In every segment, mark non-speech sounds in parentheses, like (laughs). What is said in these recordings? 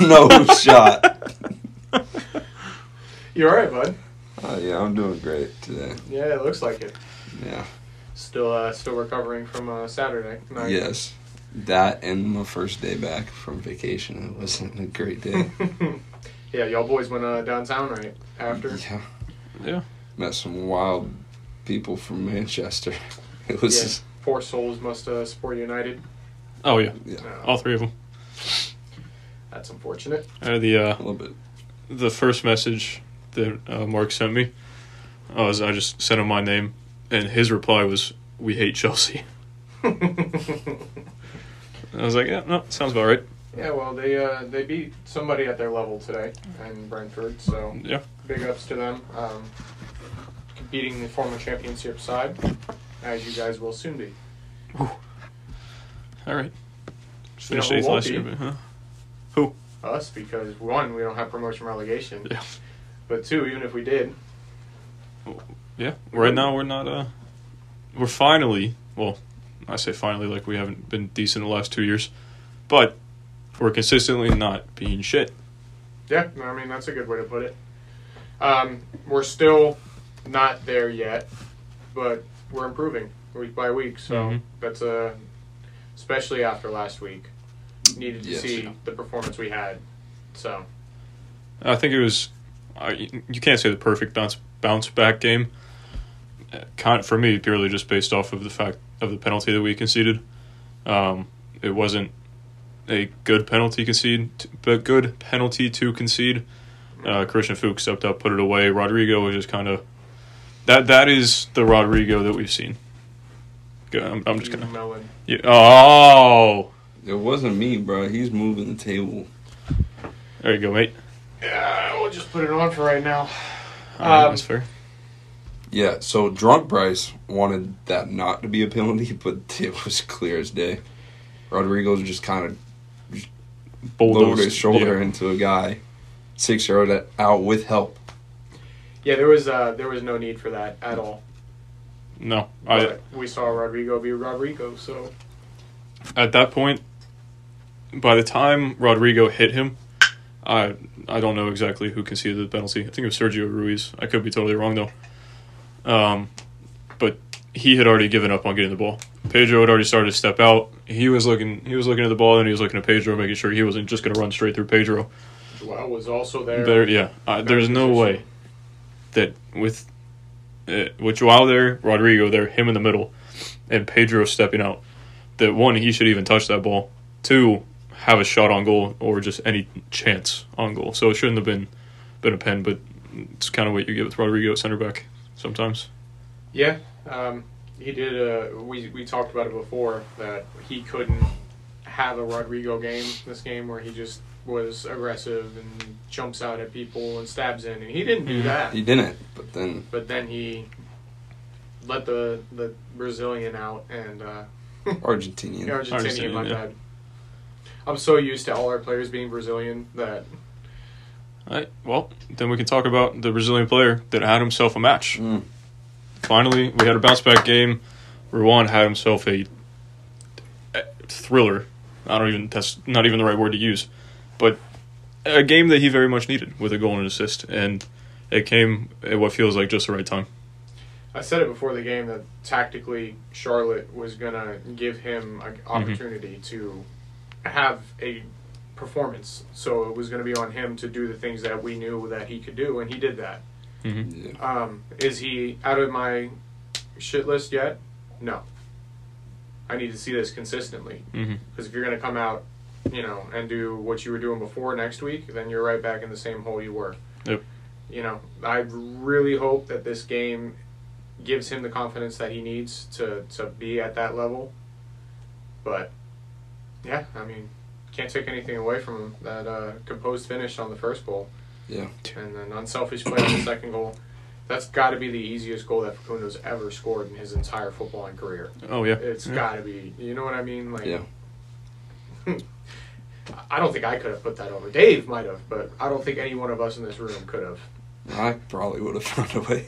no shot. You're all right, bud? Uh, yeah, I'm doing great today. Yeah, it looks like it. Yeah. Still, uh, still recovering from uh, Saturday night. Yes. That and my first day back from vacation. It wasn't a great day. (laughs) yeah, y'all boys went uh, downtown right after. yeah. Yeah. Met some wild people from Manchester. (laughs) It was Yeah. just, Poor souls must uh, support United. Oh yeah, yeah, No, all three of them. That's unfortunate. Uh, the uh, a little bit. the first message that uh, Mark sent me uh, was I just sent him my name, and his reply was, "We hate Chelsea." (laughs) I was like, "Yeah, no, sounds about right." Yeah, well, they uh, they beat somebody at their level today in Brentford, so Yeah, big ups to them. Um, beating the former championship side, as you guys will soon be. all right. You Finished eighth won't last year, but, huh? Us, because one, we don't have promotion relegation, Yeah. but two, even if we did, Yeah, right now we're not. Uh, we're finally. Well, I say finally, like we haven't been decent the last two years, but we're consistently not being shit. yeah, I mean that's a good way to put it. Um, we're still not there yet, but we're improving week by week. So Mhm. that's a, especially after last week, needed to Yes. see the performance we had. So I think it was. Uh, you you can't say the perfect bounce bounce back game. Uh, Kind for me, purely just based off of the fact of the penalty that we conceded. Um, it wasn't a good penalty concede, but good penalty to concede. Uh, Christian Fuchs stepped up, put it away. Rodrigo was just kind of that. That is the Rodrigo that we've seen. Go- I'm, I'm just gonna. melon. Yeah. Oh, It wasn't me, bro. He's moving the table. there you go, mate. Yeah, we'll just put it on for right now. All right, Um, that's fair. Yeah, so drunk Bryce wanted that not to be a penalty, (laughs) but it was clear as day. Rodrigo's just kind of lowered Bulldozed. his shoulder Yeah. into a guy, six yard out with help. Yeah, there was uh, there was no need for that at all. No, I. But we saw Rodrigo be Rodrigo, so at that point, by the time Rodrigo hit him, I I don't know exactly who conceded the penalty. I think it was Sergio Ruiz. I could be totally wrong though. Um, but he had already given up on getting the ball. Pedro had already started to step out. He was looking. He was looking at the ball and he was looking at Pedro, making sure he wasn't just going to run straight through Pedro. Joao was also there. There, yeah. Uh, there's no way that with uh, with Joao there, Rodrigo there, him in the middle, and Pedro stepping out, that one he should even touch that ball. Two, have a shot on goal or just any chance on goal. So it shouldn't have been been a pen, but it's kind of what you get with Rodrigo at center back sometimes. Yeah, um, he did. Uh, we we talked about it before that he couldn't have a Rodrigo game this game where he just was aggressive and jumps out at people and stabs in, and he didn't do Mhm. that. He didn't, but then But then he let the the Brazilian out and uh, Argentinian. (laughs) Argentinian. Argentinian, My yeah. bad. I'm so used to all our players being Brazilian that All right. Well, then we can talk about the Brazilian player that had himself a match. Mm. Finally, we had a bounce back game. Ruan had himself a, a thriller. I don't even that's not even the right word to use, but a game that he very much needed with a goal and an assist, and it came at what feels like just the right time. I said it before the game that tactically Charlotte was gonna give him an opportunity to have a performance. So it was gonna be on him to do the things that we knew that he could do, and he did that. Yeah. Um, is he out of my shit list yet? No. I need to see this consistently Mm-hmm. because if you're gonna come out, you know, and do what you were doing before next week, then you're right back in the same hole you were. Yep. You know, I really hope that this game gives him the confidence that he needs to to be at that level. But yeah, I mean, can't take anything away from him. That uh, composed finish on the first goal Yeah. and then unselfish play on the second goal. That's got to be the easiest goal that Facundo's ever scored in his entire footballing career. Oh yeah, It's Yeah. got to be. You know what I mean? Like, Yeah. (laughs) I don't think I could have put that over. Dave might have, but I don't think any one of us in this room could have. I probably would have (laughs) found a way.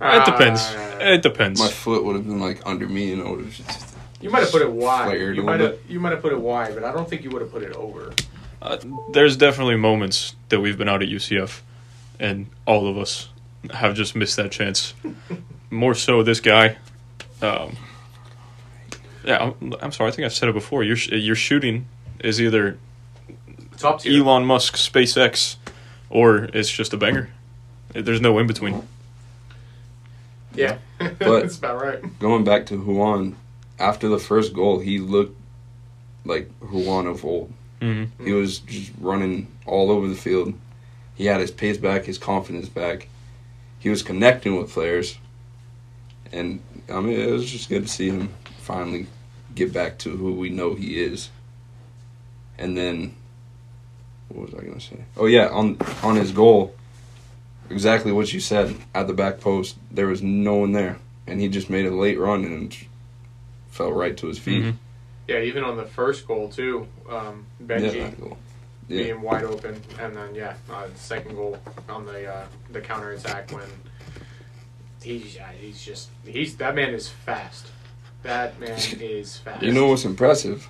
It depends. Uh, It depends. My foot would have been like under me, and I would have just. You might have put it wide. Flared You a might little have. You might have put it wide, but I don't think you would have put it over. Uh, there's definitely moments that we've been out at UCF, and all of us have just missed that chance. (laughs) More so, this guy. Um, yeah, I'm, I'm sorry. I think I've said it before. Your sh- your shooting is either Top tier. Elon Musk SpaceX, or it's just a banger. There's no in between. Yeah, But- (laughs) that's about right. Going back to Ruan, after the first goal, he looked like Ruan of old. hmm He was just running all over the field. He had his pace back, his confidence back. He was connecting with players. And I mean, it was just good to see him finally get back to who we know he is. And then, what was I gonna say? Oh yeah, on on his goal, exactly what you said at the back post. There was no one there, and he just made a late run and fell right to his feet. hmm Yeah, even on the first goal too, um, Benji that goal. Yeah. being wide open, and then yeah, uh, the second goal on the uh, the counter attack when he's yeah, he's just he's that man is fast. That man (laughs) is fast. You know what's impressive?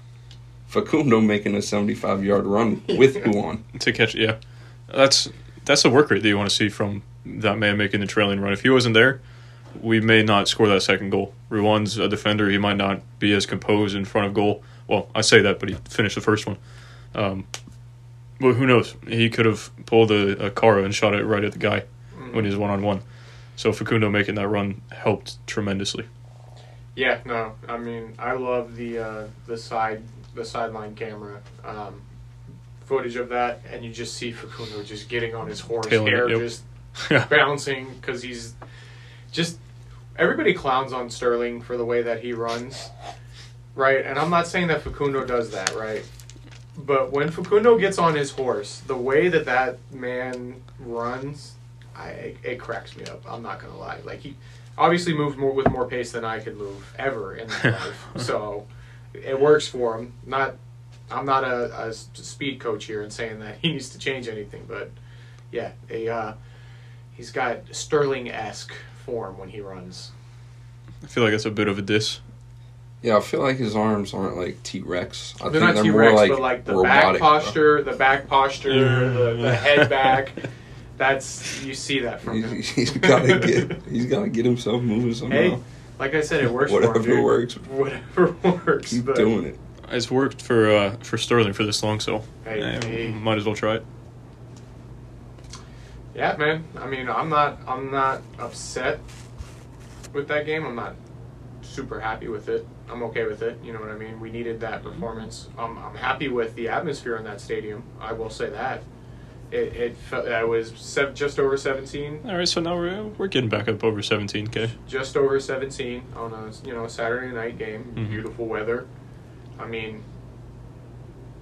Facundo making a 75 yard run with (laughs) Ruan. To catch, yeah, that's that's the work rate that you want to see from that man making the trailing run. If he wasn't there, we may not score that second goal. Ruan's a defender; he might not be as composed in front of goal. Well, I say that, but he finished the first one. Um, but who knows? He could have pulled a, a Cara and shot it right at the guy when he was one on one. So Facundo making that run helped tremendously. Yeah, no, I mean I love the uh, the side the sideline camera um, footage of that, and you just see Facundo just getting on his horse, Tailing it, hair yep. just (laughs) bouncing because he's just everybody clowns on Sterling for the way that he runs, right? And I'm not saying that Facundo does that, right? But when Facundo gets on his horse, the way that that man runs, I it cracks me up. I'm not gonna lie. Like he obviously moves more with more pace than I could move ever in my (laughs) life. So it works for him. Not I'm not a speed coach here and saying that he needs to change anything, but yeah, a uh, he's got Sterling esque form when he runs. I feel like that's a bit of a diss. Yeah, I feel like his arms aren't like T Rex. They're think not they're T Rex, like but like the robotic. back posture, the back posture, the, (laughs) Yeah. the head back. That's you see that from him. He's, (laughs) he's gotta get (laughs) he's gotta get himself moving somehow. Hey, like I said, it works Whatever for him. dude. works. Whatever works. Keep but- doing it. It's worked for uh, for Sterling for this long, so Hey, hey. might as well try it. Yeah, man. I mean, I'm not. I'm not upset with that game. I'm not super happy with it. I'm okay with it. You know what I mean? We needed that performance. Um, I'm happy with the atmosphere in that stadium. I will say that. It it felt I was sev- just over 17, All right, so now we're we're getting back up over 17k. just over 17 on a you know Saturday night game. Mhm. Beautiful weather. I mean,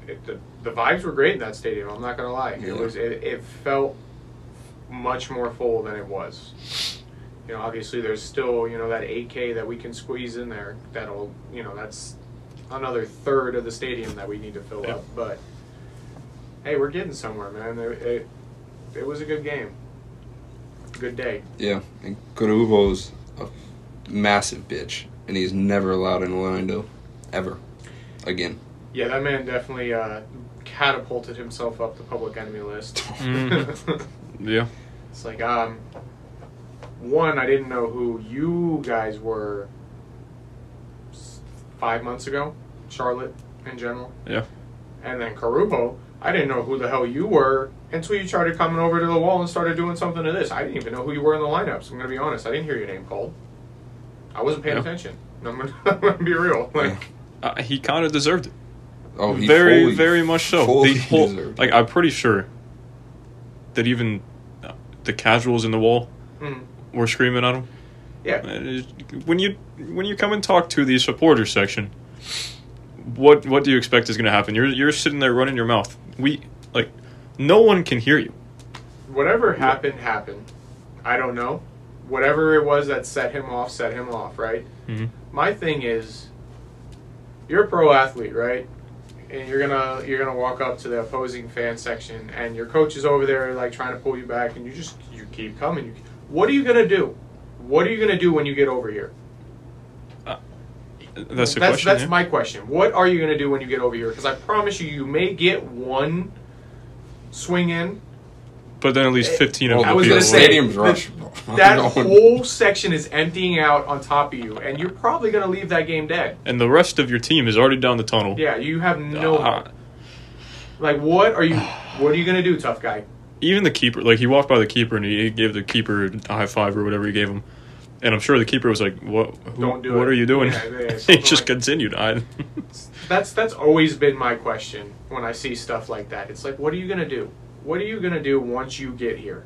it, the the vibes were great in that stadium. I'm not gonna lie. Yeah. It was it, it felt much more full than it was. You know, obviously there's still you know that 8K that we can squeeze in there. That'll you know that's another third of the stadium that we need to fill Yeah. up. But hey, we're getting somewhere, man. It, it, it was a good game. Good day. Yeah, and Carujo's a massive bitch, and he's never allowed in Orlando, ever, again. Yeah, that man definitely uh, catapulted himself up the public enemy list. Mhm. (laughs) Yeah, it's like, um, one, I didn't know who you guys were five months ago, Charlotte in general. Yeah. And then Carubo, I didn't know who the hell you were until you started coming over to the wall and started doing something to this. I didn't even know who you were in the lineups. I'm going to be honest. I didn't hear your name called. I wasn't paying Yeah. attention. (laughs) I'm going to be real. Like, uh, he kind of deserved it. Oh, he very, fully, very much so. fully the whole, like. I'm pretty sure that even uh, the casuals in the wall mm, were screaming at him. yeah. Uh, When you when you come and talk to the supporters section, what what do you expect is going to happen? You're you're sitting there running your mouth. We like no one can hear you. whatever happened happened i don't know whatever it was that set him off set him off right Mhm. my thing is you're a pro athlete right and you're gonna you're gonna walk up to the opposing fan section and your coach is over there like trying to pull you back and you just you keep coming you, what are you gonna do what are you gonna do when you get over here uh, That's the that's, question. that's yeah. my question what are you gonna do when you get over here because i promise you you may get one swing in. But then at least It- 15 Well, of I was the gonna people say, (laughs) stadium's the- rush. (laughs) That (laughs) whole section is emptying out on top of you, and you're probably going to leave that game dead. and the rest of your team is already down the tunnel. Yeah, you have no. Uh, like, what are you? What are you going to do, tough guy? even the keeper, like he walked by the keeper and he gave the keeper a high five or whatever he gave him, and I'm sure the keeper was like, "What? who- Don't do What it." are you doing?" Yeah, yeah, he just like- continued. I, That's that's always been my question when I see stuff like that. It's like, what are you gonna do? What are you gonna do once you get here?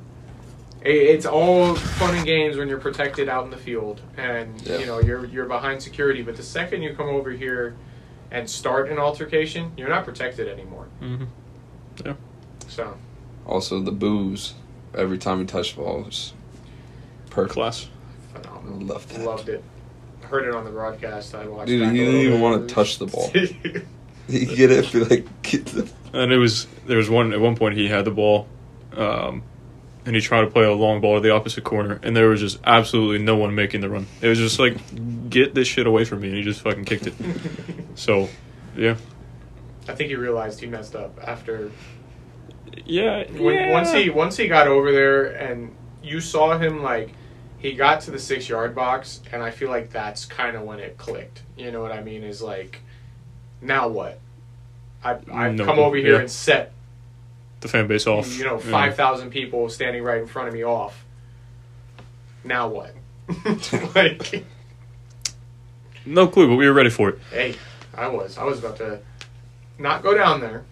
It's all fun and games when you're protected out in the field, and Yeah. you know you're you're behind security. But the second you come over here and start an altercation, you're not protected anymore. Mhm. So Also, the booze every time you touch the ball was perfect. class. I phenomenal. love that. Loved it. Heard it on the broadcast. I watched. Dude, back he didn't even want to touch the ball. (laughs) You get it? Be like, get the. And it was there was one at one point he had the ball, um, and he tried to play a long ball to the opposite corner, and there was just absolutely no one making the run. It was just like, get this shit away from me, and he just fucking kicked it. (laughs) So, yeah, I think he realized he messed up after yeah, when, yeah. once he once he got over there and you saw him like he got to the six yard box and I feel like that's kind of when it clicked. You know what I mean? Is like now what? I I've No, come over here yeah. and set the fan base off. you know Yeah. five thousand people standing right in front of me off. Now what? (laughs) like No clue, but we were ready for it. hey, I was I was about to not go down there.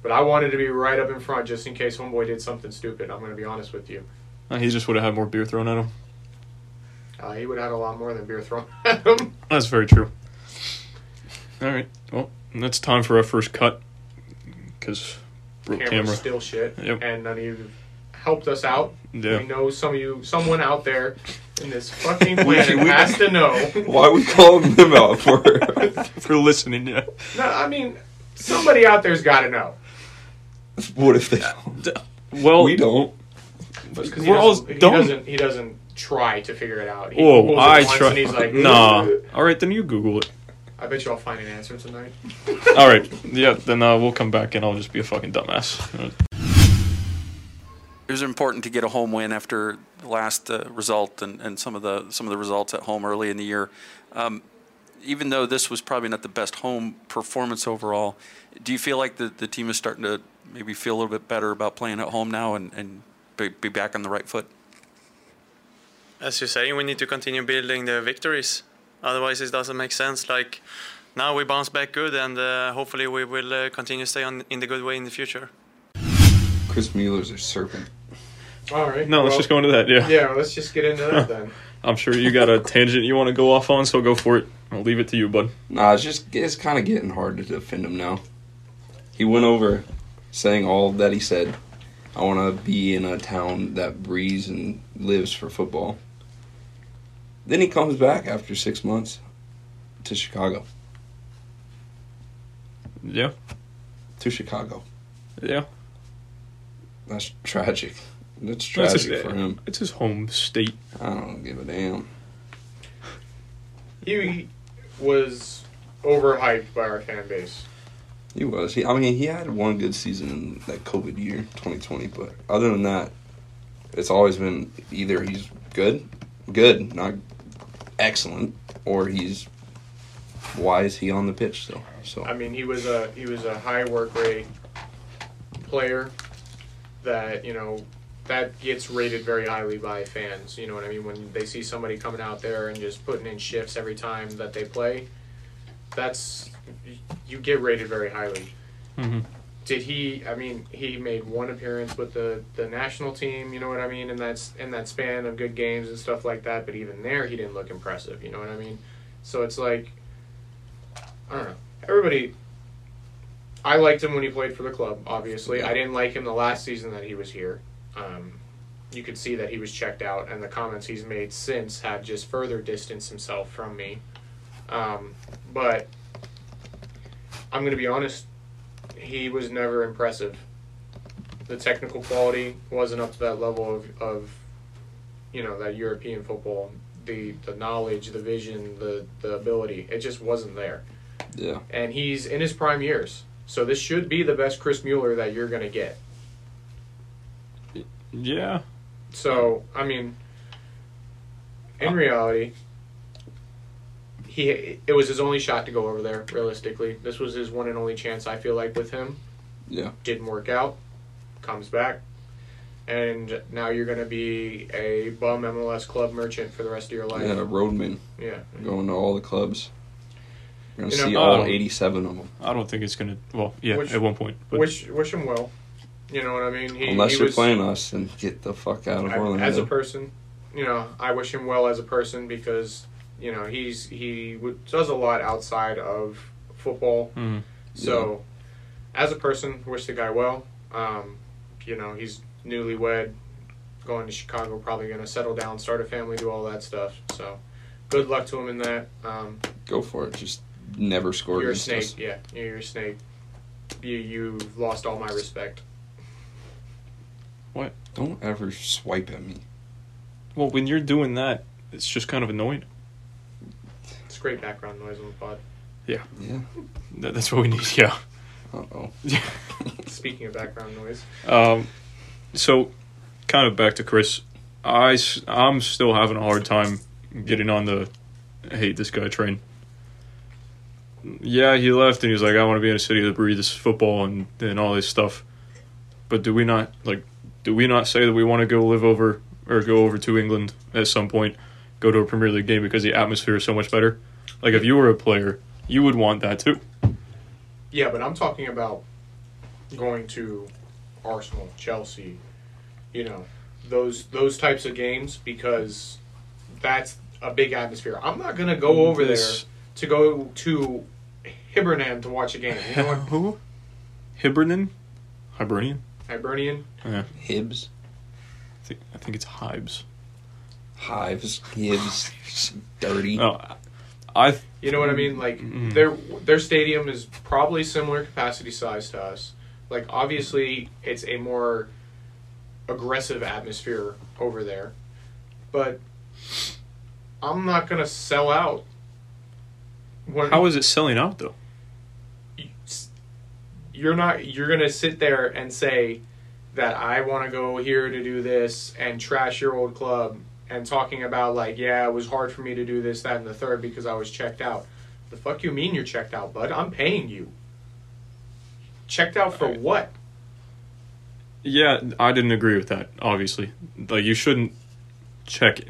But I wanted to be right up in front just in case homeboy did something stupid. I'm going to be honest with you. Uh, he just would have had more beer thrown at him. Uh, he would have had a lot more than beer thrown (laughs) at him. That's very true. All right, well, that's time for our first cut because broke Camera's camera. still shit, Yep. and none of you helped us out. Yeah. We know some of you, someone out there in this fucking (laughs) We- planet we- has to know. Why we calling him out for? (laughs) for listening. Yeah. No, I mean, somebody out there's got to know. what if they? Don't? Well, we don't. Because he, We're all doesn't- he dumb. doesn't. He doesn't try to figure it out. He Whoa, Googles it I once try. And he's (laughs) like, nah. All right, then you Google it. I bet you I'll find an answer tonight. (laughs) All right, yeah. Then uh, we'll come back and I'll just be a fucking dumbass. It was important to get a home win after the last uh, result and, and some of the some of the results at home early in the year. Um, even though this was probably not the best home performance overall, do you feel like the, the team is starting to maybe feel a little bit better about playing at home now and, and be, be back on the right foot? as you say, we need to continue building the victories. Otherwise, it doesn't make sense. Like now, we bounce back good, and uh, hopefully, we will uh, continue stay on in the good way in the future. Chris Mueller's a serpent. All right. no, let's just go into that. Yeah. Yeah, let's just get into that (laughs) then. I'm sure you got a (laughs) tangent you want to go off on, so go for it. I'll leave it to you, bud. Nah, it's just it's kind of getting hard to defend him now. He went over saying all that he said. I want to be in a town that breathes and lives for football. Then he comes back after six months to Chicago. Yeah. To Chicago. Yeah. That's tragic. That's That's tragic his, for him. It's his home state. I don't give a damn. He was overhyped by our fan base. He was. He, I mean, he had one good season in that COVID year, 2020. But other than that, it's always been either he's good, good, not excellent, or he's why is he on the pitch still? So I mean, he was a he was a high work rate player that you know that gets rated very highly by fans. You know what I mean? When they see somebody coming out there and just putting in shifts every time that they play, that's you get rated very highly. Mhm. Did he? I mean, he made one appearance with the, the national team. You know what I mean? In that in that span of good games and stuff like that. But even there, he didn't look impressive. You know what I mean? So it's like I don't know. Everybody. I liked him when he played for the club. Obviously, I didn't like him the last season that he was here. Um, you could see that he was checked out, and the comments he's made since have just further distanced himself from me. Um, but I'm going to be honest, he was never impressive. The technical quality wasn't up to that level of, of you know, that European football. The, the knowledge, the vision, the, the ability, it just wasn't there yeah, and he's in his prime years. So this should be the best Chris Mueller that you're going to get. Yeah. So I mean, in reality, he it was his only shot to go over there. Realistically, this was his one and only chance. I feel like with him, Yeah. didn't work out. Comes back, and now you're going to be a bum MLS club merchant for the rest of your life. Yeah, a roadman Yeah. going to all the clubs. You're gonna You know, all um, 87 of them. I don't think it's gonna. Well, yeah, Which- at one point, but wish wish him well. You know what I mean? He, Unless he you're was- playing us, and get the fuck out of I- Orlando. as a person, you know, I wish him well as a person because you know he's he would, does a lot outside of football. Mhm. So, as a person, wish the guy well. Um, you know, he's newlywed, going to Chicago, probably going to settle down, start a family, do all that stuff. So, good luck to him in that. Um, Go for it. Just never score you're a against snake, us. yeah. You're a snake. You you've lost all my respect. What? Don't ever swipe at me. well, when you're doing that, it's just kind of annoying. It's great background noise on the pod. Yeah. That, that's what we need. Yeah. Uh oh. (laughs) Speaking of background noise, Um, so, kind of back to Chris. I I'm still having a hard time getting on the hate this guy train. Yeah, he left and he was like, I want to be in a city that breathes football and, and all this stuff. But do we not, like, do we not say that we want to go live over or go over to England at some point, go to a Premier League game because the atmosphere is so much better? Like, if you were a player, you would want that too. Yeah, but I'm talking about going to Arsenal, Chelsea, you know, those those types of games because that's a big atmosphere. I'm not gonna go mm, over This- there to go to Hibernian to watch a game. You know what? (laughs) Who? Hibernian? Hibernian? Hibernian. Hibs, I think, I think it's Hibes. Hives, hibs, dirty. No, I You know what I mean? Like Mhm. their their stadium is probably similar capacity size to us. Like obviously it's a more aggressive atmosphere over there. But I'm not gonna sell out. When how is it selling out though? you're not you're gonna sit there and say that I want to go here to do this and trash your old club and talking about like yeah it was hard for me to do this that and the third because I was checked out. The fuck you mean you're checked out, bud? I'm paying you. Checked out for what? Yeah, I didn't agree with that. Obviously, like you shouldn't check,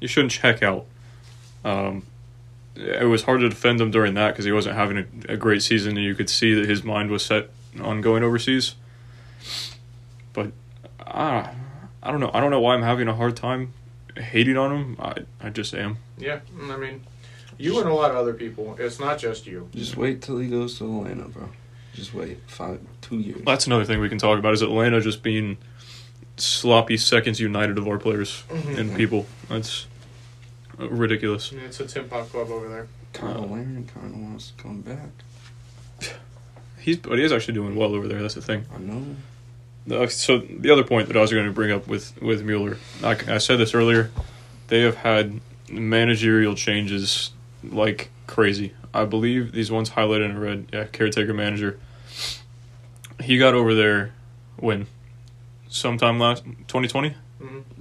you shouldn't check out. Um, it was hard to defend him during that because he wasn't having a, a great season, and you could see that his mind was set on going overseas. But ah, I don't know. I don't know why I'm having a hard time hating on him. I I just am. Yeah, mm, I mean, you and a lot of other people. It's not just you. Just wait till he goes to Atlanta, bro. Just wait five, two years. That's another thing we can talk about is Atlanta just being sloppy seconds united of our players and people. That's ridiculous. It's a Tim Pop club over there. Kyle Larin kind of wants to come back. He's but he is actually doing well over there. That's the thing. I know. Uh, So the other point that I was going to bring up with with Mueller, like I said this earlier, they have had managerial changes like crazy. I believe these ones highlighted in red. Yeah, caretaker manager. He got over there when sometime last 2020.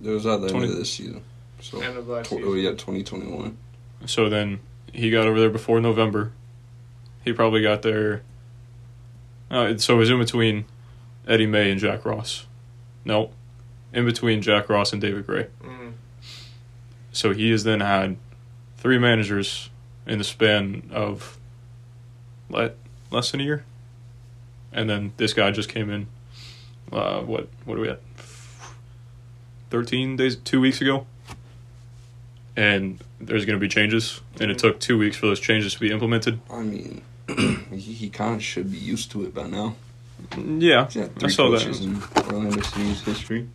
It was at the end of this season. So, End of last tw- season. oh yeah, 2021. So then he got over there before November. He probably got there. Uh, so it was in between Eddie May and Jack Ross. No, in between Jack Ross and David Gray. Mm. So he has then had three managers in the span of let less than a year, and then this guy just came in. Uh, what what are we at? Thirteen days, two weeks ago, and there's going to be changes, and it Mhm. took two weeks for those changes to be implemented. I mean, (clears throat) he, he kind of should be used to it by now. Yeah, I saw that. in Orlando City's history.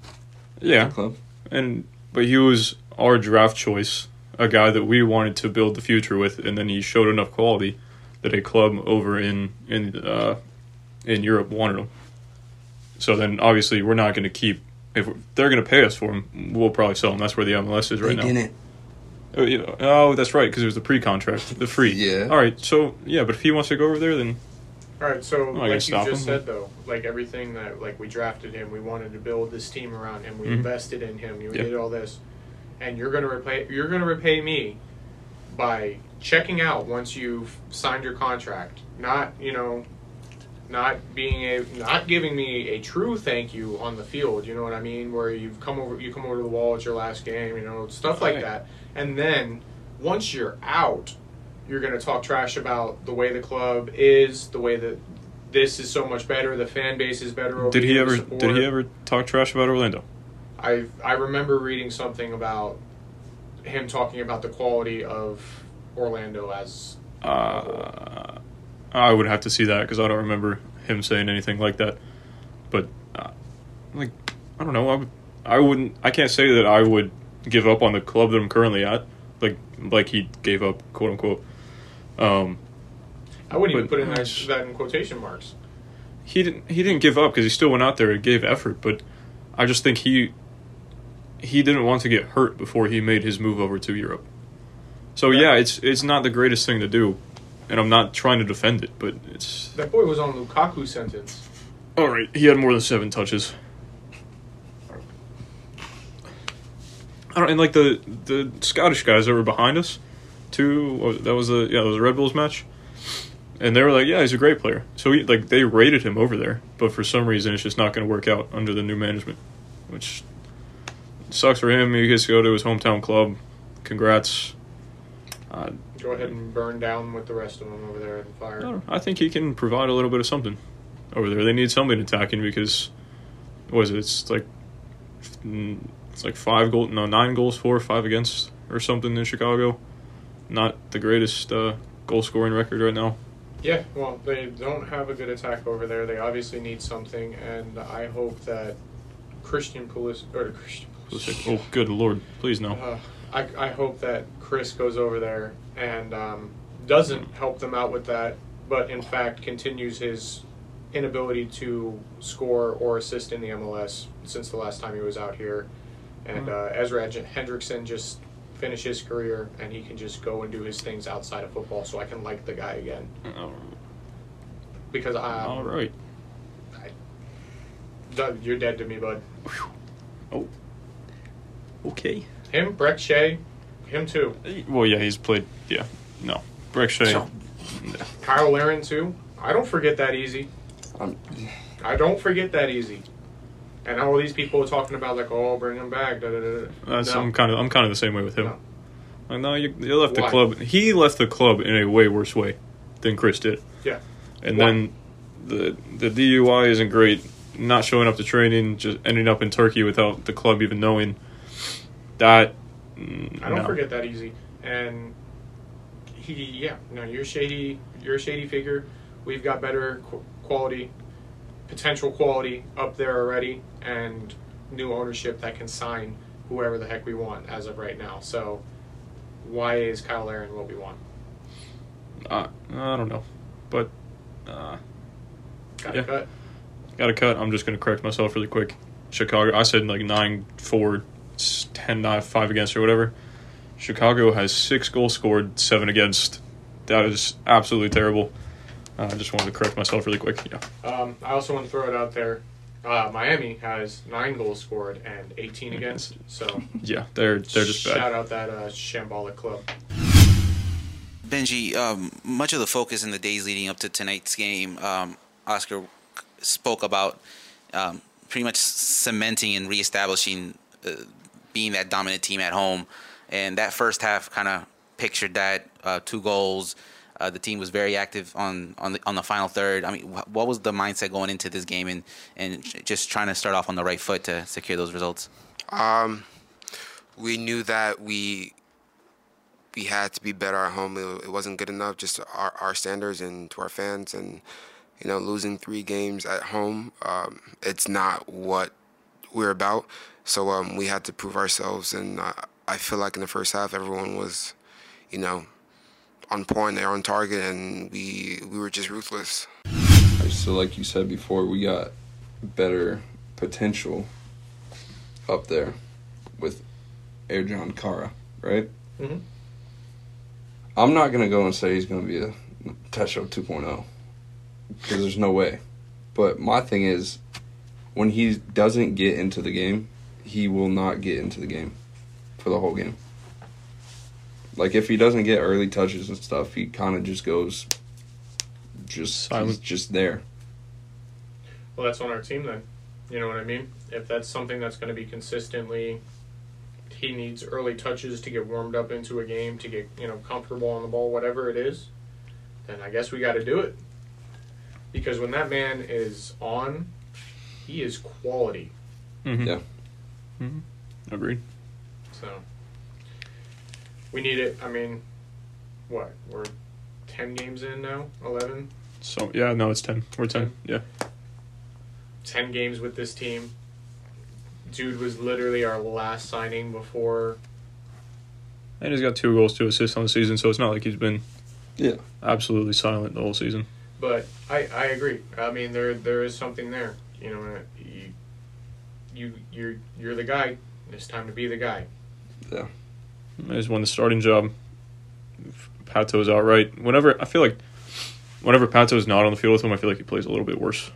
Yeah, club. and but he was our draft choice, a guy that we wanted to build the future with, and then he showed enough quality that a club over in in uh, in Europe wanted him. So then, obviously, we're not going to keep. If they're going to pay us for him, we'll probably sell him. That's where the MLS is right they now. didn't. Oh, yeah. Oh, that's right, because it was the pre-contract, the free. Yeah. All right. So yeah, but if he wants to go over there, then All right, so I can like you stop just him. said though, like everything that like we drafted him, we wanted to build this team around him, we Mhm. invested in him, we Yep. did all this, and you're gonna repay you're gonna repay me by checking out once you've signed your contract, not you know, not being a not giving me a true thank you on the field. You know what I mean? Where you've come over you come over to the wall at your last game, you know stuff like Right. that, and then once you're out you're going to talk trash about the way the club is, the way that this is so much better, the fan base is better. Over Did he ever? support. Did he ever talk trash about Orlando? I I remember reading something about him talking about the quality of Orlando as Uh, I would have to see that because I don't remember him saying anything like that. But uh, like, I don't know. I would. I wouldn't. I can't say that I would give up on the club that I'm currently at. Like, like he gave up, quote unquote. Um, I wouldn't even put in that, that in quotation marks. he didn't. He didn't give up because he still went out there and gave effort. But I just think he he didn't want to get hurt before he made his move over to Europe. So Yeah. yeah, it's it's not the greatest thing to do, and I'm not trying to defend it, but it's That boy was on Lukaku sentence. all right. He had more than seven touches. I don't and like the the Scottish guys that were behind us, was- That was a yeah, that was a Red Bulls match, and they were like, yeah, he's a great player. So he like they rated him over there, but for some reason it's just not going to work out under the new management, which sucks for him. He gets to go to his hometown club. Congrats. Uh, Go ahead and burn down with the rest of them over there in the I, fire. know. I think he can provide a little bit of something over there. They need somebody attacking because what is it? It's like it's like five goal, no nine goals for, five against, or something in Chicago. Not the greatest uh, goal scoring record right now. Yeah, well, they don't have a good attack over there. They obviously need something, and I hope that Christian Pulisic or (laughs) Christian Pulisic. oh, good lord, please no. Uh, I, I hope that Chris goes over there and um, doesn't help them out with that, but in fact continues his inability to score or assist in the MLS since the last time he was out here. And uh, Ezra Hendrickson just finish his career and he can just go and do his things outside of football so I can like the guy again. Oh, Because I, all right. Um, Doug, you're dead to me, bud. Oh, okay. Him, Brek Shea, him too. Well, yeah, he's played. Yeah, no, Brek Shea. So- Kyle Larin too. I don't forget that easy. I'm, I don't forget that easy. And all these people are talking about like, oh, bring him back. Da, da, da, da. That's, no. I'm kind of I'm kind of the same way with him. No. Like, no, you, you left Why? the club. He left the club in a way worse way than Chris did. Yeah. And Why? then the the DUI isn't great. Not showing up to training, just ending up in Turkey without the club even knowing. That mm, I don't no. forget that easy. And he, yeah, no, you're shady. You're a shady figure. We've got better qu- quality, potential quality up there already, and new ownership that can sign whoever the heck we want as of right now. So, why is Kyle Larin what we want? Uh, I don't know, but uh, Got Yeah. cut. got a cut. I'm just gonna correct myself really quick. Chicago. I said like nine four, 10 nine, five against or whatever. Chicago has six goals scored, seven against. That is absolutely terrible. Uh, I just wanted to correct myself really quick. Yeah. Um, I also want to throw it out there. Uh, Miami has nine goals scored and 18 against. So (laughs) Yeah, they're they're just shout bad. out that uh, shambolic club. Benji, um, much of the focus in the days leading up to tonight's game, um, Oscar spoke about um, pretty much cementing and reestablishing uh, being that dominant team at home. And that first half kind of pictured that uh, two goals. Uh, the team was very active on on the on the final third. I mean, wh- what was the mindset going into this game and and just trying to start off on the right foot to secure those results? Um, we knew that we we had to be better at home. It, wasn't good enough, just our our standards and to our fans. And you know, losing three games at home, um, it's not what we're about. So um, we had to prove ourselves. And uh, I feel like in the first half, everyone was, you know, on point. They're on target, and we we were just ruthless. so like you said before, we got better potential up there with Ercan Kara, right? Mhm. I'm not gonna go and say he's gonna be a Tesho 2.0. because there's no way. But my thing is, when he doesn't get into the game, he will not get into the game for the whole game. Like if he doesn't get early touches and stuff, he kind of just goes, just Silent. he's just there. Well, that's on our team then. You know what I mean? If that's something that's going to be consistently, he needs early touches to get warmed up into a game, to get you know comfortable on the ball, whatever it is. Then I guess we got to do it. Because when that man is on, he is quality. Mhm. Yeah. Mhm. Agreed. So we need it. I mean, what we're ten games in now, eleven. So yeah, no, it's ten. We're ten. Yeah. 10 games with this team. Dude was literally our last signing before. And he's got two goals, two assists on the season, so it's not like he's been Yeah. absolutely silent the whole season. But I, I agree. I mean, there there is something there. You know, you you you're you're the guy. It's time to be the guy. He's won the starting job. Pato Pato's outright. Whenever I feel like, whenever Pato's not on the field with him, I feel like he plays a little bit worse.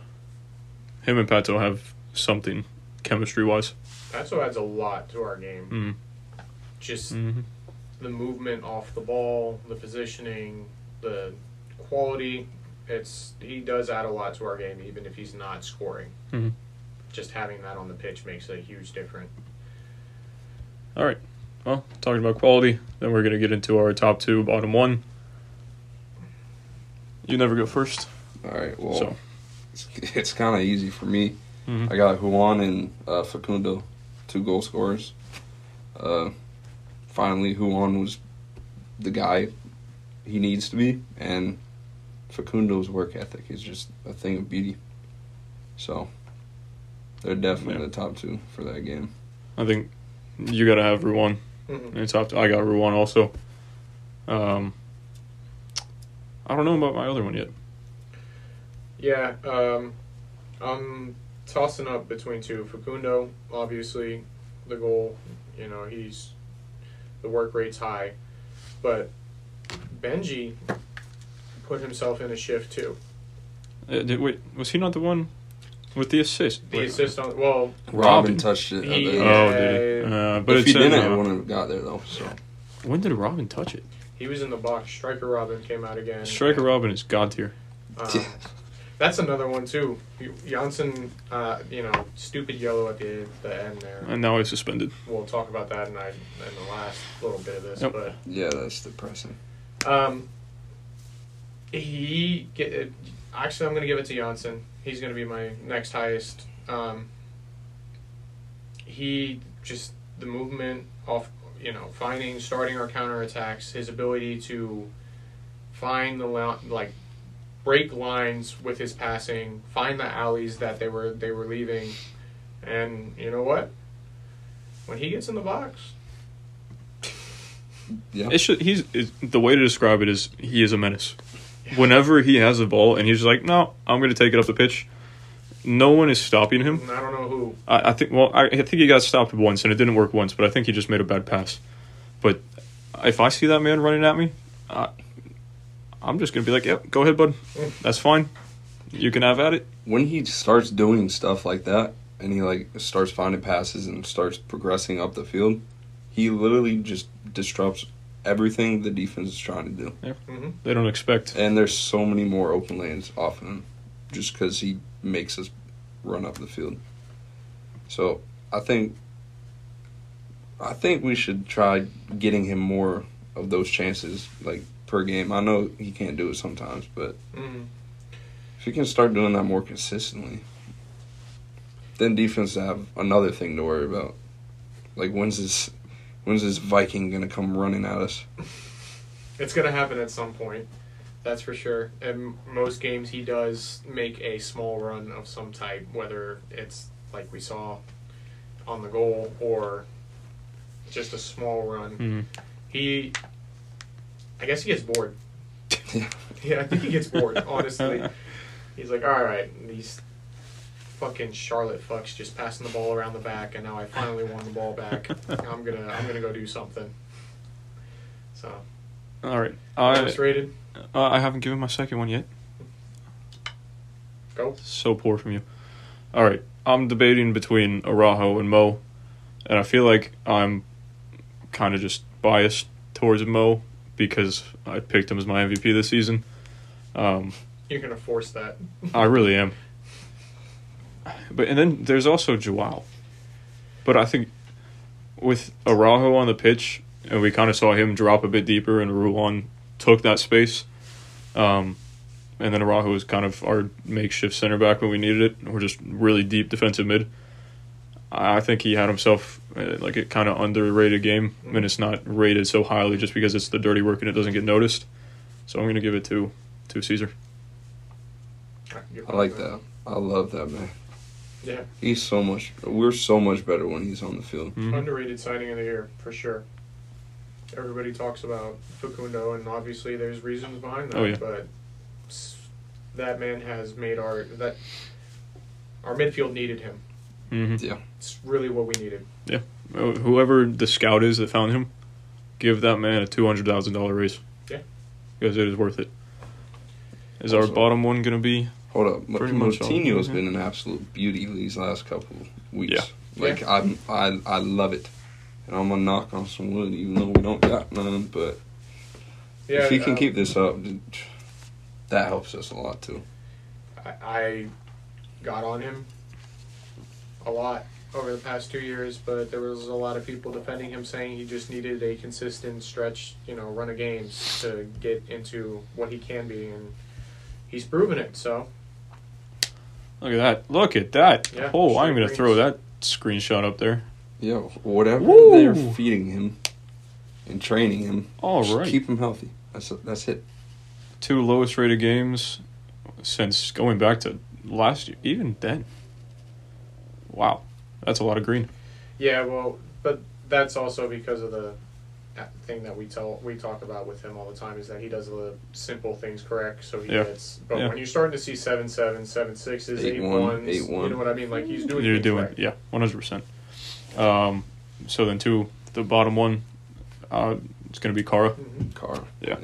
Him and Pato have something chemistry wise. Pato adds a lot to our game. Mm. Just hmm the movement off the ball, the positioning, the quality. It's he does add a lot to our game, even if he's not scoring. Mhm. Just having that on the pitch makes a huge difference. All right. Well, talking about quality, then we're gonna get into our top two, bottom one. You never go first. All right. Well, So. (laughs) it's, it's kind of easy for me. Mhm. I got Ruan and uh, Facundo, two goal scorers. Uh, finally, Ruan was the guy he needs to be, and Facundo's work ethic is just a thing of beauty. So, they're definitely Yeah. the top two for that game. I think you gotta have Ruan Mhm. top. I got Ruan also. Um, I don't know about my other one yet. Yeah, um, I'm tossing up between two. Facundo, obviously, the goal. You know, he's the work rate's high, but Benji put himself in a shift too. Uh, did, wait, was he not the one with the assist? The Wait. assist on well, Robin, Robin. touched it. He- other- Oh, did he? Uh, but if it he didn't, uh, it wouldn't have got there though. So when did Robin touch it? he was in the box. Striker Robin came out again. Striker Robin is god tier. Um, Yeah. That's another one too. Jansson, uh, you know, stupid yellow at the the end there. And now he's suspended. We'll talk about that in, I, in the last little bit of this, Yep. but. yeah, that's depressing. Um, he get actually, I'm going to give it to Jansson. He's going to be my next highest. Um, he just the movement off, you know, finding starting our counterattacks, his ability to find the lo- like break lines with his passing, find the alleys that they were they were leaving, and you know what? When he gets in the box, Yeah, It should, he's is, the way to describe it is he is a menace. Whenever he has the ball and he's just like, no, I'm going to take it up the pitch. No one is stopping him. I don't know who. I, I think. Well, I, I think he got stopped once and it didn't work once, but I think he just made a bad pass. But if I see that man running at me, I, I'm just going to be like, yep, go ahead, bud. That's fine. You can have at it. when he starts doing stuff like that and he like starts finding passes and starts progressing up the field, he literally just disrupts everything the defense is trying to do. hmm They don't expect. And there's so many more open lanes off of him just because he makes us run up the field. So I think I think we should try getting him more of those chances like per game. I know he can't do it sometimes, but hmm if he can start doing that more consistently, then defense have another thing to worry about. Like when's this when's this Viking gonna come running at us? It's gonna happen at some point. That's for sure. And most games he does make a small run of some type, whether it's like we saw on the goal or just a small run. Mm, He, I guess he gets bored. (laughs) Yeah. Yeah, I think he gets bored. honestly, (laughs) he's like, all right, these fucking Charlotte fucks just passing the ball around the back, and now I finally won the ball back. (laughs) I'm gonna, I'm gonna go do something. So, all right. I, rated. uh, I haven't given my second one yet. Go. So poor from you. All right, I'm debating between Araujo and Mo, and I feel like I'm kind of just biased towards Mo because I picked him as my MVP this season. Um, You're gonna force that. I really am. (laughs) But and then there's also Joao. But I think with Araujo on the pitch, and we kind of saw him drop a bit deeper, and Ruan took that space. Um, and then Araujo was kind of our makeshift center back when we needed it. We're just really deep defensive mid. I think he had himself uh, like a kind of underrated game, and it's not rated so highly just because it's the dirty work and it doesn't get noticed. So I'm going to give it to to Caesar. I like that. I love that man. Yeah, He's so much. We're so much better when he's on the field. Mhm. underrated signing of the year for sure. Everybody talks about Facundo, and obviously there's reasons behind that. Oh, yeah. But that man has made our that our midfield needed him. Mm-hmm. It's really what we needed. Yeah. whoever the scout is that found him, give that man a two hundred thousand dollar raise. Yeah. because it is worth it. Is our bottom one gonna be? Hold up, Pretty much all. Moutinho's Mhm. been an absolute beauty these last couple weeks. Yeah. Like I'm, I, I love it, and I'm gonna knock on some wood, even though we don't got none. But Yeah, if he can um, keep this up, that helps us a lot too. I, I got on him a lot over the past two years, but there was a lot of people defending him, saying he just needed a consistent stretch, you know, run of games to get into what he can be, and he's proven it. So Look at that! Look at that! Yeah, oh, I'm gonna throw that screenshot up there. Yeah, whatever Woo! they're feeding him and training him, All right. keep him healthy. That's that's it. two lowest rated games since going back to last year. Even then, wow, that's a lot of green. yeah, well, but that's also because of the that thing that we tell we talk about with him all the time is that he does the simple things correct, so he Yeah. gets. But Yeah. when you're starting to see seven seven, seven sixes, Eight eight one, ones, eight one. you know what I mean? Like he's doing. You're doing right. yeah, one hundred percent. Um, so then two, the bottom one, uh, it's gonna be Kara. Mhm. Car. Yeah.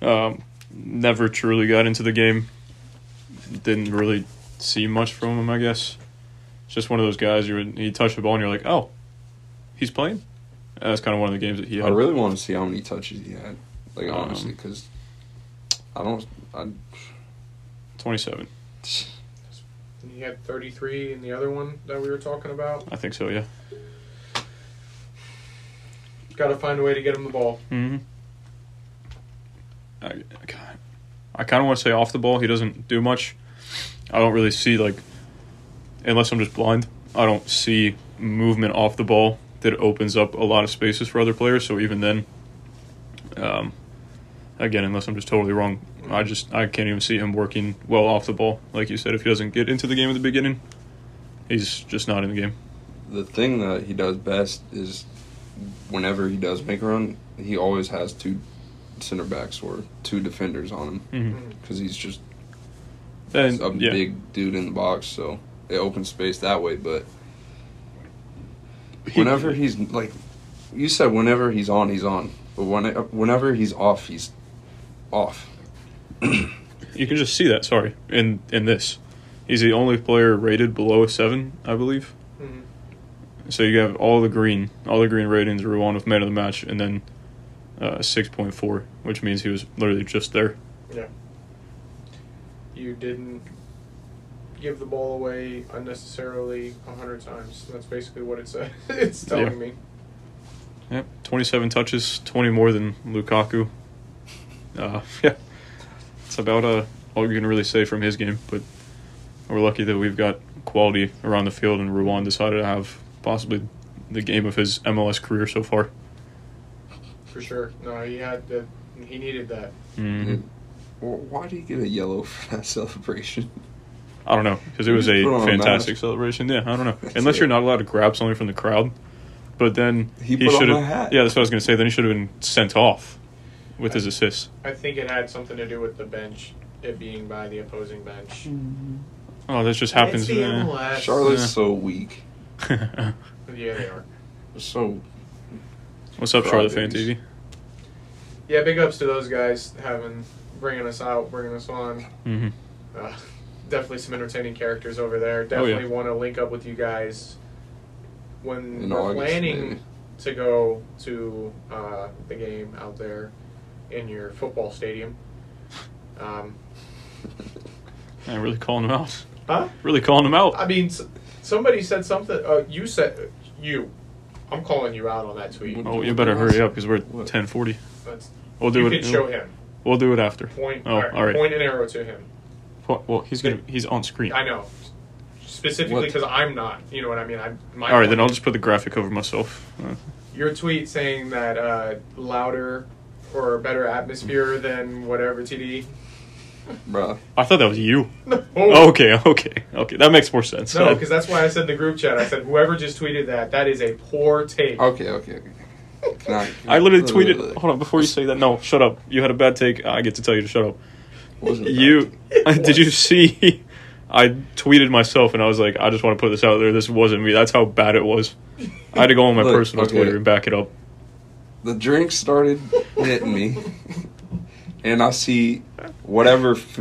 Um, never truly got into the game. Didn't really see much from him. I guess. It's just one of those guys. You would, he touched the ball and you're like, oh, he's playing. And that's kind of one of the games that he had. I really want to see how many touches he had. Like Um, honestly, because I don't. I, Twenty seven. He had 33 in the other one that we were talking about. I think so. Yeah. Got to find a way to get him the ball. hmm I, I kind of want to say off the ball. He doesn't do much. I don't really see like, unless I'm just blind. I don't see movement off the ball that opens up a lot of spaces for other players. So even then, um, again, unless I'm just totally wrong, I just I can't even see him working well off the ball. Like you said, if he doesn't get into the game at the beginning, he's just not in the game. the thing that he does best is whenever he does make a run, he always has two center backs or two defenders on him Mm-hmm. because he's just And a yeah, big dude in the box, so it opens space that way. But whenever he's like, you said, whenever he's on, he's on. But when whenever he's off, he's off. (clears throat) You can just see that. Sorry, in in this, he's the only player rated below a seven, I believe. Mhm. So you have all the green, all the green ratings are on with man of the match, and then uh, six point four, which means he was literally just there. Yeah. You didn't give the ball away unnecessarily a 100 times. That's basically what it said. (laughs) it's telling Yeah. me. Yep, twenty seven touches, twenty more than Lukaku. Uh, (laughs) yeah, it's about uh, all you can really say from his game. But we're lucky that we've got quality around the field, and Ruan decided to have possibly the game of his MLS career so far. For sure. No, he had the. He needed that. Mhm. Why did he get a yellow (laughs) for that celebration? I don't know because it was a Just a fantastic celebration. Yeah, I don't know. That's Unless it. you're not allowed to grab something from the crowd, but then He put on should have. hat. Yeah, that's what I was gonna say. Then he should have been sent off with his assist. I think it had something to do with the bench, it being by the opposing bench. Oh, that just happens. It's the eh. MLS. Charlotte's Yeah. so weak. (laughs) Yeah, they are. So What's up, Charlotte Fan TV? Yeah, big ups to those guys having bringing us out, bringing us on. hmm Uh, definitely some entertaining characters over there. Oh, yeah. Definitely want to link up with you guys when In we're August, planning maybe. to go to uh, the game out there in your football stadium. Um, (laughs) Man, really calling him out. huh? Really calling him out. I mean, s- somebody said something. Uh, you said you. I'm calling you out on that tweet. Oh, you better hurry up because we're What? 10:40. That's, We'll do you it. can show him. We'll do it after. Point. Oh, all right, all right. Point an arrow to him. Well, well, he's gonna. He's on screen. I know. Specifically because I'm not. You know what I mean? I'm. My All right, then I'll just put the graphic over myself. Uh, Your tweet saying that uh, louder or better atmosphere than whatever TD. Bro, I thought that was you. (laughs) No, Oh, okay, okay, okay. That makes more sense. no, because that's why I said the group chat. I said whoever just tweeted that, that is a poor take. Okay, okay, okay. Can I, I literally tweeted. Hold on, before you say that, no, shut up. You had a bad take. I get to tell you to shut up. Wasn't. (laughs) You (laughs) did you see? I tweeted myself and I was like, I just want to put this out there. This wasn't me. That's how bad it was. I had to go on my Look, personal okay. Twitter and back it up. the drink started hitting me, and I see whatever f-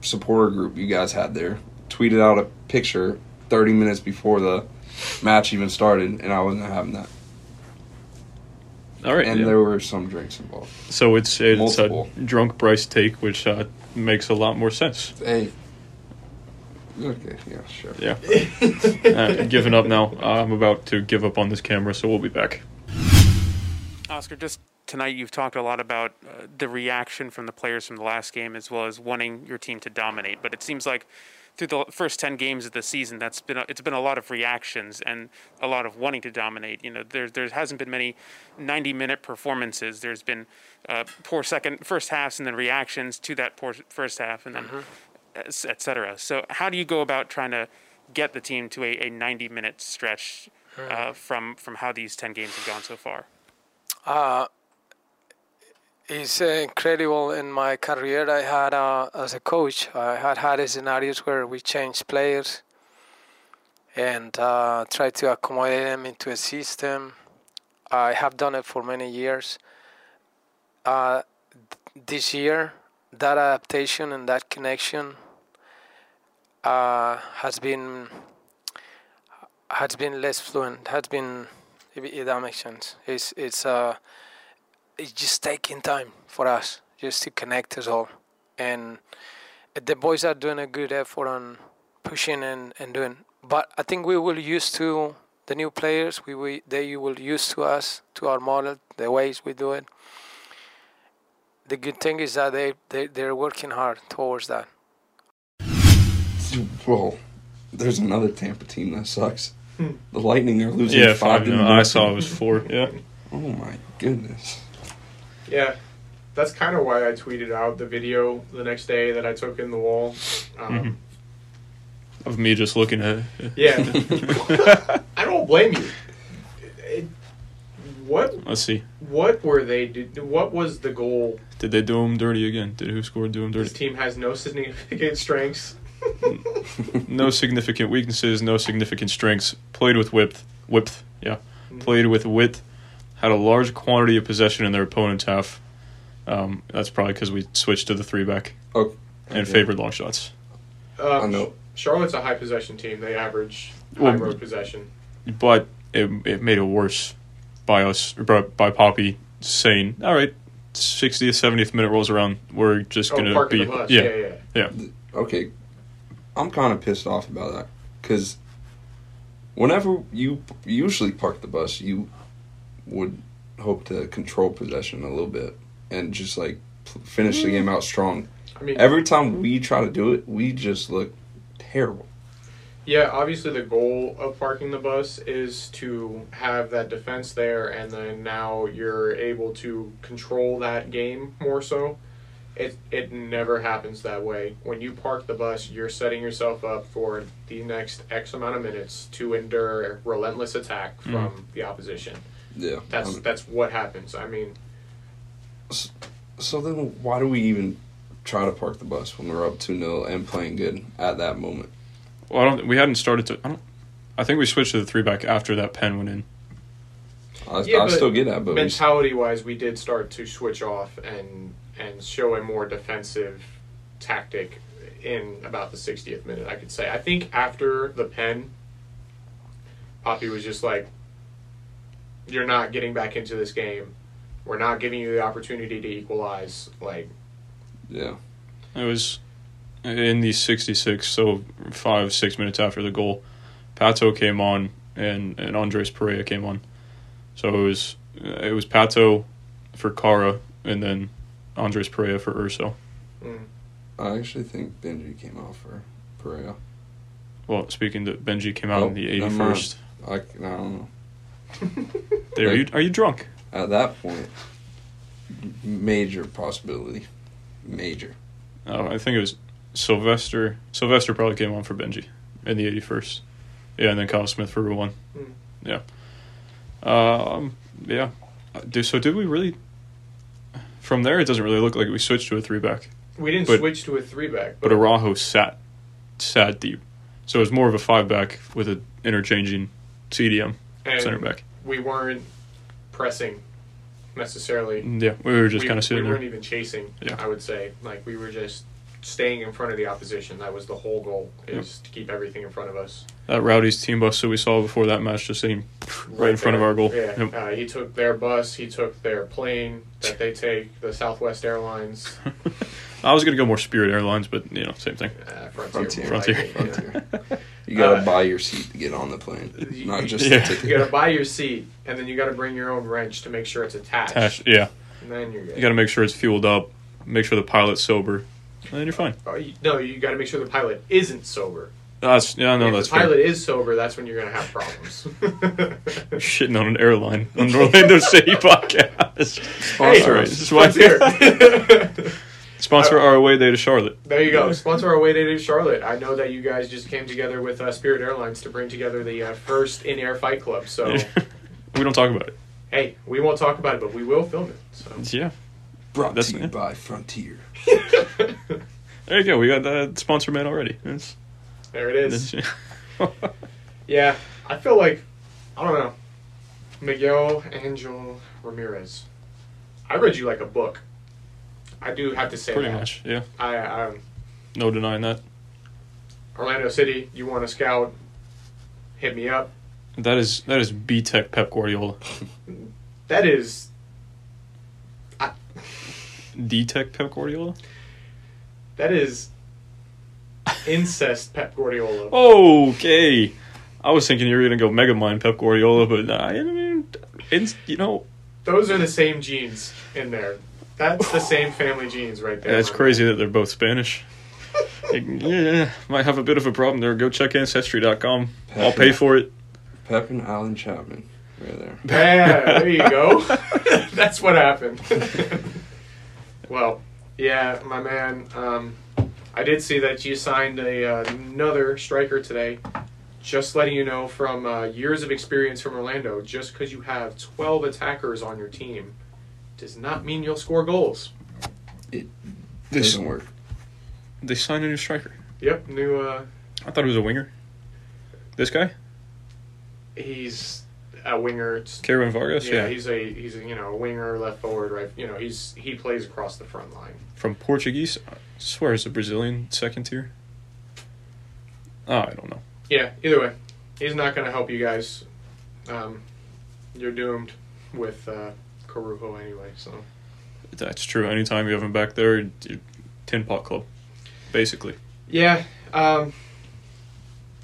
supporter group you guys had there tweeted out a picture 30 minutes before the match even started, and I wasn't having that. All right. And yeah. there were some drinks involved. so it's it's Multiple. a drunk Bryce take, which uh, makes a lot more sense. Hey. Okay, yeah, sure. Yeah. (laughs) uh, giving up now. I'm about to give up on this camera, so we'll be back. Oscar, just tonight you've talked a lot about uh, the reaction from the players from the last game as well as wanting your team to dominate. But it seems like through the first 10 games of the season, that's been a, it's been a lot of reactions and a lot of wanting to dominate. You know, there, there hasn't been many 90 minute performances. There's been uh, poor second, first halves and then reactions to that poor first half and then et et cetera. So, how do you go about trying to get the team to a, a 90 minute stretch uh, from, from how these 10 games have gone so far? Uh, it's incredible in my career I had uh, as a coach. I had had scenarios where we changed players and uh, tried to accommodate them into a system. I have done it for many years. Uh, this year, that adaptation and that connection uh, has been has been less fluent. Has been if, if that makes sense. It's it's uh it's just taking time for us just to connect us all, and the boys are doing a good effort on pushing and, and doing. But I think we will used to the new players. We, we they will use to us to our model, the ways we do it. The good thing is that they they they're working hard towards that. Well, there's another Tampa team that sucks. Hmm. The Lightning are losing Yeah, five five. to no, I saw it was four. Yeah. Oh my goodness. Yeah, that's kind of why I tweeted out the video the next day that I took in the wall. Um, Of me just looking at. it. Yeah, (laughs) I don't blame you. It, what Let's see. what were they? What was the goal? Did they do him dirty again? Did who scored do him dirty? This team has no significant strengths. (laughs) No significant weaknesses, no significant strengths. Played with width. Width, yeah. Played with width. Had a large quantity of possession in their opponent's half. Um, that's probably because we switched to the three back Oh, and okay. favored long shots. Um, I know. Charlotte's a high possession team. They average Well, high road possession. But it, it made it worse by us, by by Poppy saying, "All right, 60th, 70th minute rolls around. We're just Oh, gonna parking be the bus. yeah, Yeah, yeah. yeah. okay, I'm kind of pissed off about that because whenever you usually park the bus, you would hope to control possession a little bit and just like p- finish the game mm. out strong. I mean, Every time we try to do it, we just look terrible. Yeah, obviously the goal of parking the bus is to have that defense there, and then now you're able to control that game more so. It it never happens that way. When you park the bus, you're setting yourself up for the next X amount of minutes to endure a relentless attack from mm. the opposition. Yeah, That's um, that's what happens. I mean, so then why do we even try to park the bus when we're up two 0 and playing good at that moment? Well, I don't. We hadn't started to. I don't. I think we switched to the three back after that pen went in. I, Yeah, I but still get that, but mentality wise, we did start to switch off and and show a more defensive tactic in about the 60th minute. I could say. I think after the pen, Poppy was just like, "You're not getting back into this game. We're not giving you the opportunity to equalize." Like, Yeah. It was in the 66, so five, six minutes after the goal. Pato came on and, and Andres Perea came on. So it was it was Pato for Kara and then Andres Perea for Urso. mm, I actually think Benji came off for Perea. Well, speaking that Benji came out Oh, in the 81st. I, I don't know. There, (laughs) are you are you drunk? At that point, major possibility. Major. Oh, I think it was Silvester. Silvester probably came on for Benji in the 81st. Yeah, and then Kyle Smith for one. Hmm. Yeah. Um. Yeah. Uh, do- So did we really? From there, it doesn't really look like we switched to a three back, we didn't But- switch to a three back, but Araujo sat sat deep, so it was more of a five back with an interchanging CDM and center back. we weren't pressing necessarily. Yeah, we were just we, kind of sitting we weren't even chasing. Yeah. I would say like we were just staying in front of the opposition. That was the whole goal is to keep everything in front of us. That Rowdy's team bus that we saw before that match just sitting right, in front of our goal. Yeah, Yep. uh, he took their bus. He took their plane that they take, the Southwest Airlines (laughs) I was gonna go more Spirit Airlines, but you know, same thing. uh, Frontier. Frontier. more like it, yeah. Frontier. (laughs) You gotta Uh, buy your seat to get on the plane, You- not just Yeah. the ticket. You gotta buy your seat, and then you gotta bring your own wrench to make sure it's attached. Tash, yeah, And then you're good. you got to make sure it's fueled up, make sure the pilot's sober, and then you're fine. You- no, you got to make sure the pilot isn't sober. That's yeah, no, if that's the fair. pilot is sober, that's when you're gonna have problems. (laughs) Shitting on an airline on the Orlando City (laughs) podcast. Hey, All right, this is why sponsor. sponsor our away day to Charlotte. there you go. Sponsor our way day to Charlotte. I know that you guys just came together with uh, Spirit Airlines to bring together the uh, first in-air fight club. So (laughs) we don't talk about it. hey, we won't talk about it, but we will film it. So Yeah, Brought That's- to you by Frontier. (laughs) there you go. We got that sponsor man already. That's, there it is. that's- (laughs) Yeah, I feel like I don't know. Miguel Angel Ramirez. I read you like a book. I do have to say pretty that. much. Yeah, I um, no denying that. Orlando City. You want to scout? Hit me up. That is that is B Tech Pep Guardiola. That is D Tech Pep Guardiola. that is incest Pep Guardiola. (laughs) Okay, I was thinking you were gonna go Mega Mind Pep Guardiola, but I mean, you know Those are the same genes in there. That's the same family genes right there. that's my crazy man. that they're both Spanish. Like, yeah, might have a bit of a problem there. Go check ancestry.com. I'll pay for it. Pep and Alan Chapman, right there. Yeah, there you go. (laughs) That's what happened. (laughs) well, yeah, my man. Um, I did see that you signed a uh, another striker today. Just letting you know from uh, years of experience from Orlando, just because you have 12 attackers on your team does not mean you'll score goals. This, Doesn't work. they signed a new striker. Yep, new. Uh, I thought it was a winger. This guy, he's a winger. Kerwin Vargas. yeah, Yeah, he's a he's a, you know a winger, left forward, right. You know he's he plays across the front line. from Portuguese. I swear it's a Brazilian second tier. Oh, I don't know. Yeah, either way, he's not going to help you guys. Um, you're doomed with uh, Corujo anyway. So That's true. Anytime you have him back there, you- tin pot club, basically. yeah, um,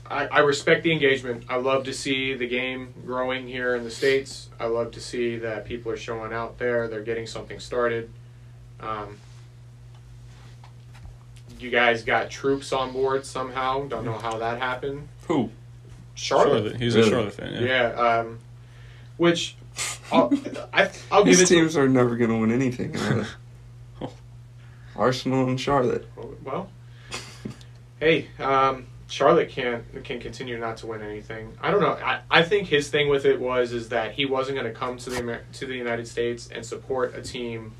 I, I respect the engagement. I love to see the game growing here in the states. I love to see that people are showing out there. They're getting something started. Um, you guys got troops on board somehow. Don't know how that happened. Who? Charlotte. He's Really? a Charlotte fan. Yeah. Yeah. Um, which I'll, I, I'll give These it. teams are never going to win anything. Oh. (laughs) Arsenal and Charlotte. Well, hey, um, Charlotte can can continue not to win anything. I don't know. I, I think his thing with it was is that he wasn't going to come to the Amer- to the United States and support a team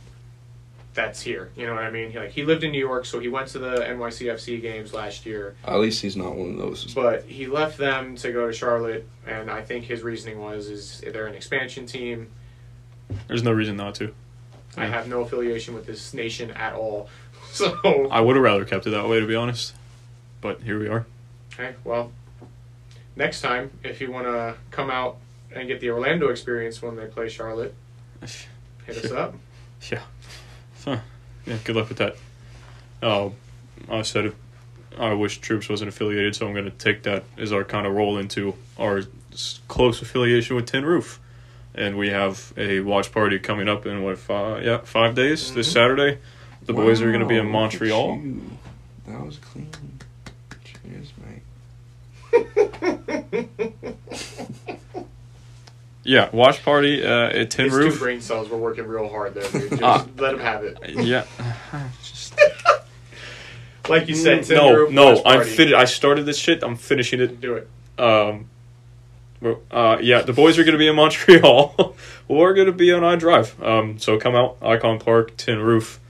that's here. You know what I mean? He, like he lived in New York, so he went to the NYCFC games last year, At least he's not one of those. but he left them to go to Charlotte. And I think his reasoning was is they're an expansion team. There's no reason not to. I Yeah. have no affiliation with this nation at all. (laughs) So I would have rather kept it that way, to be honest. But here we are. okay, well, next time if you want to come out and get the Orlando experience when they play Charlotte, hit us up. (laughs) Yeah. Huh. Yeah, good luck with that. Uh, I said I wish Troops wasn't affiliated, so I'm going to take that as our kind of roll into our close affiliation with Tin Roof. And we have a watch party coming up in what five? Yeah, five days. This Mhm. Saturday, the boys are going to be in Wow, look at Montreal. That was clean. Cheers, mate. (laughs) Yeah, watch party uh, at Tin His two brain cells were working real hard there, dude. Just Ah. let him have it. Yeah, just (laughs) Like you said, Tin no, Roof no. I'm fin- I started this shit. I'm finishing it. Do it. Um, uh, yeah, the boys are going to be in Montreal. (laughs) We're going to be on iDrive. Um, so come out, Icon Park, Tin Roof.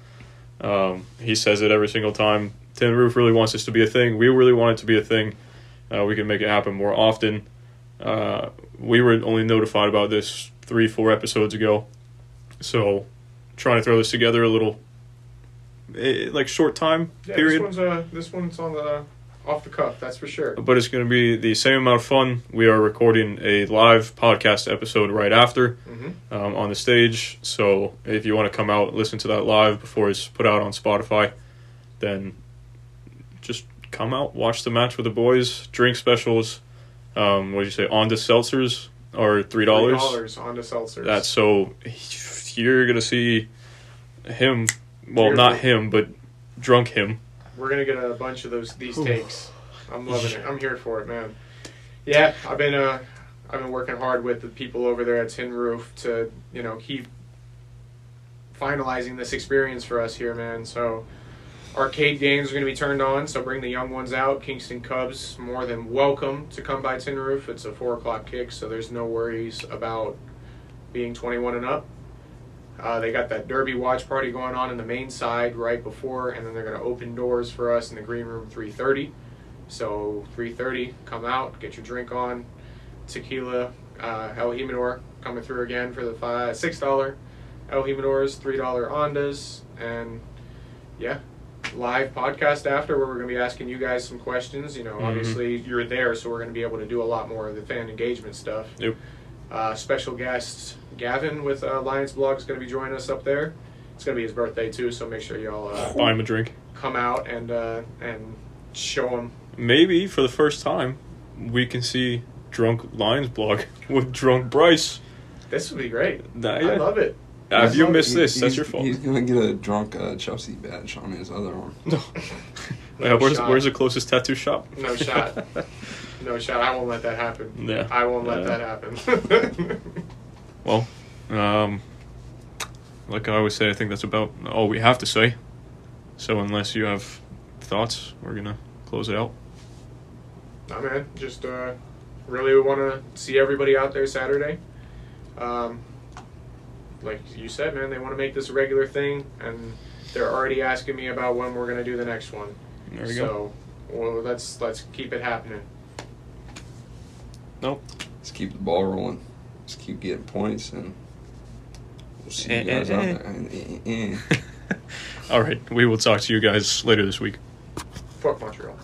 Um, he says it every single time. Tin Roof really wants this to be a thing. We really want it to be a thing. Uh, we can make it happen more often. Uh, we were only notified about this three, four episodes ago. So trying to throw this together a little, eh, like short time Yeah, period. this one's uh, this one's on the off the cuff. That's for sure. but it's going to be the same amount of fun. We are recording a live podcast episode right after hmm um, on the stage. So if you want to come out, listen to that live before it's put out on Spotify, then just come out, watch the match with the boys, drink specials. Um, what did you say? On the seltzers are three dollars. dollars on the seltzers. That's so you're gonna see him. Well, Cheers, not bro. him, but drunk him. We're gonna get a bunch of those these takes. I'm loving it. I'm here for it, man. Yeah, I've been uh, I've been working hard with the people over there at Tin Roof to you know keep finalizing this experience for us here, man. So arcade games are gonna be turned on. So bring the young ones out. Kingston Cubs more than welcome to come by Tin Roof. It's a four o'clock kick, so there's no worries about being 21 and up. Uh, they got that Derby watch party going on in the main side right before, and then they're going to open doors for us in the green room 3:30. So 3:30, come out, get your drink on, tequila, uh, El Jimador coming through again for the five six dollar El Jimadors, three dollar Ondas, and yeah, live podcast after where we're going to be asking you guys some questions. You know, Mhm. obviously you're there, so we're going to be able to do a lot more of the fan engagement stuff. Yep. Uh, special guest Gavin with uh, Lions Blog is going to be joining us up there. It's going to be his birthday too, so make sure y'all uh, Buy him a drink. come out and uh, and show him. maybe for the first time we can see drunk lions blog (laughs) with drunk bryce This would be great. That- I love it. Uh, if you He- miss this that's your fault He's gonna get a drunk uh, Chelsea badge on his other arm. (laughs) no. Yeah, where's, shot. where's the closest tattoo shop No shot. (laughs) No shot. I won't let that happen. Yeah. I won't let Yeah. that happen. (laughs) well um like i always say i think that's about all we have to say so unless you have thoughts we're gonna close it out nah, man. Just uh, really want to see everybody out there Saturday. Um, like you said, man, they want to make this a regular thing, and they're already asking me about when we're gonna do the next one. there you so, well, let's let's keep it happening. nope Let's keep the ball rolling. Let's keep getting points, and we'll see Eh, you guys eh, out eh. there. Eh, eh, eh. (laughs) all right we will talk to you guys later this week Fuck Montreal.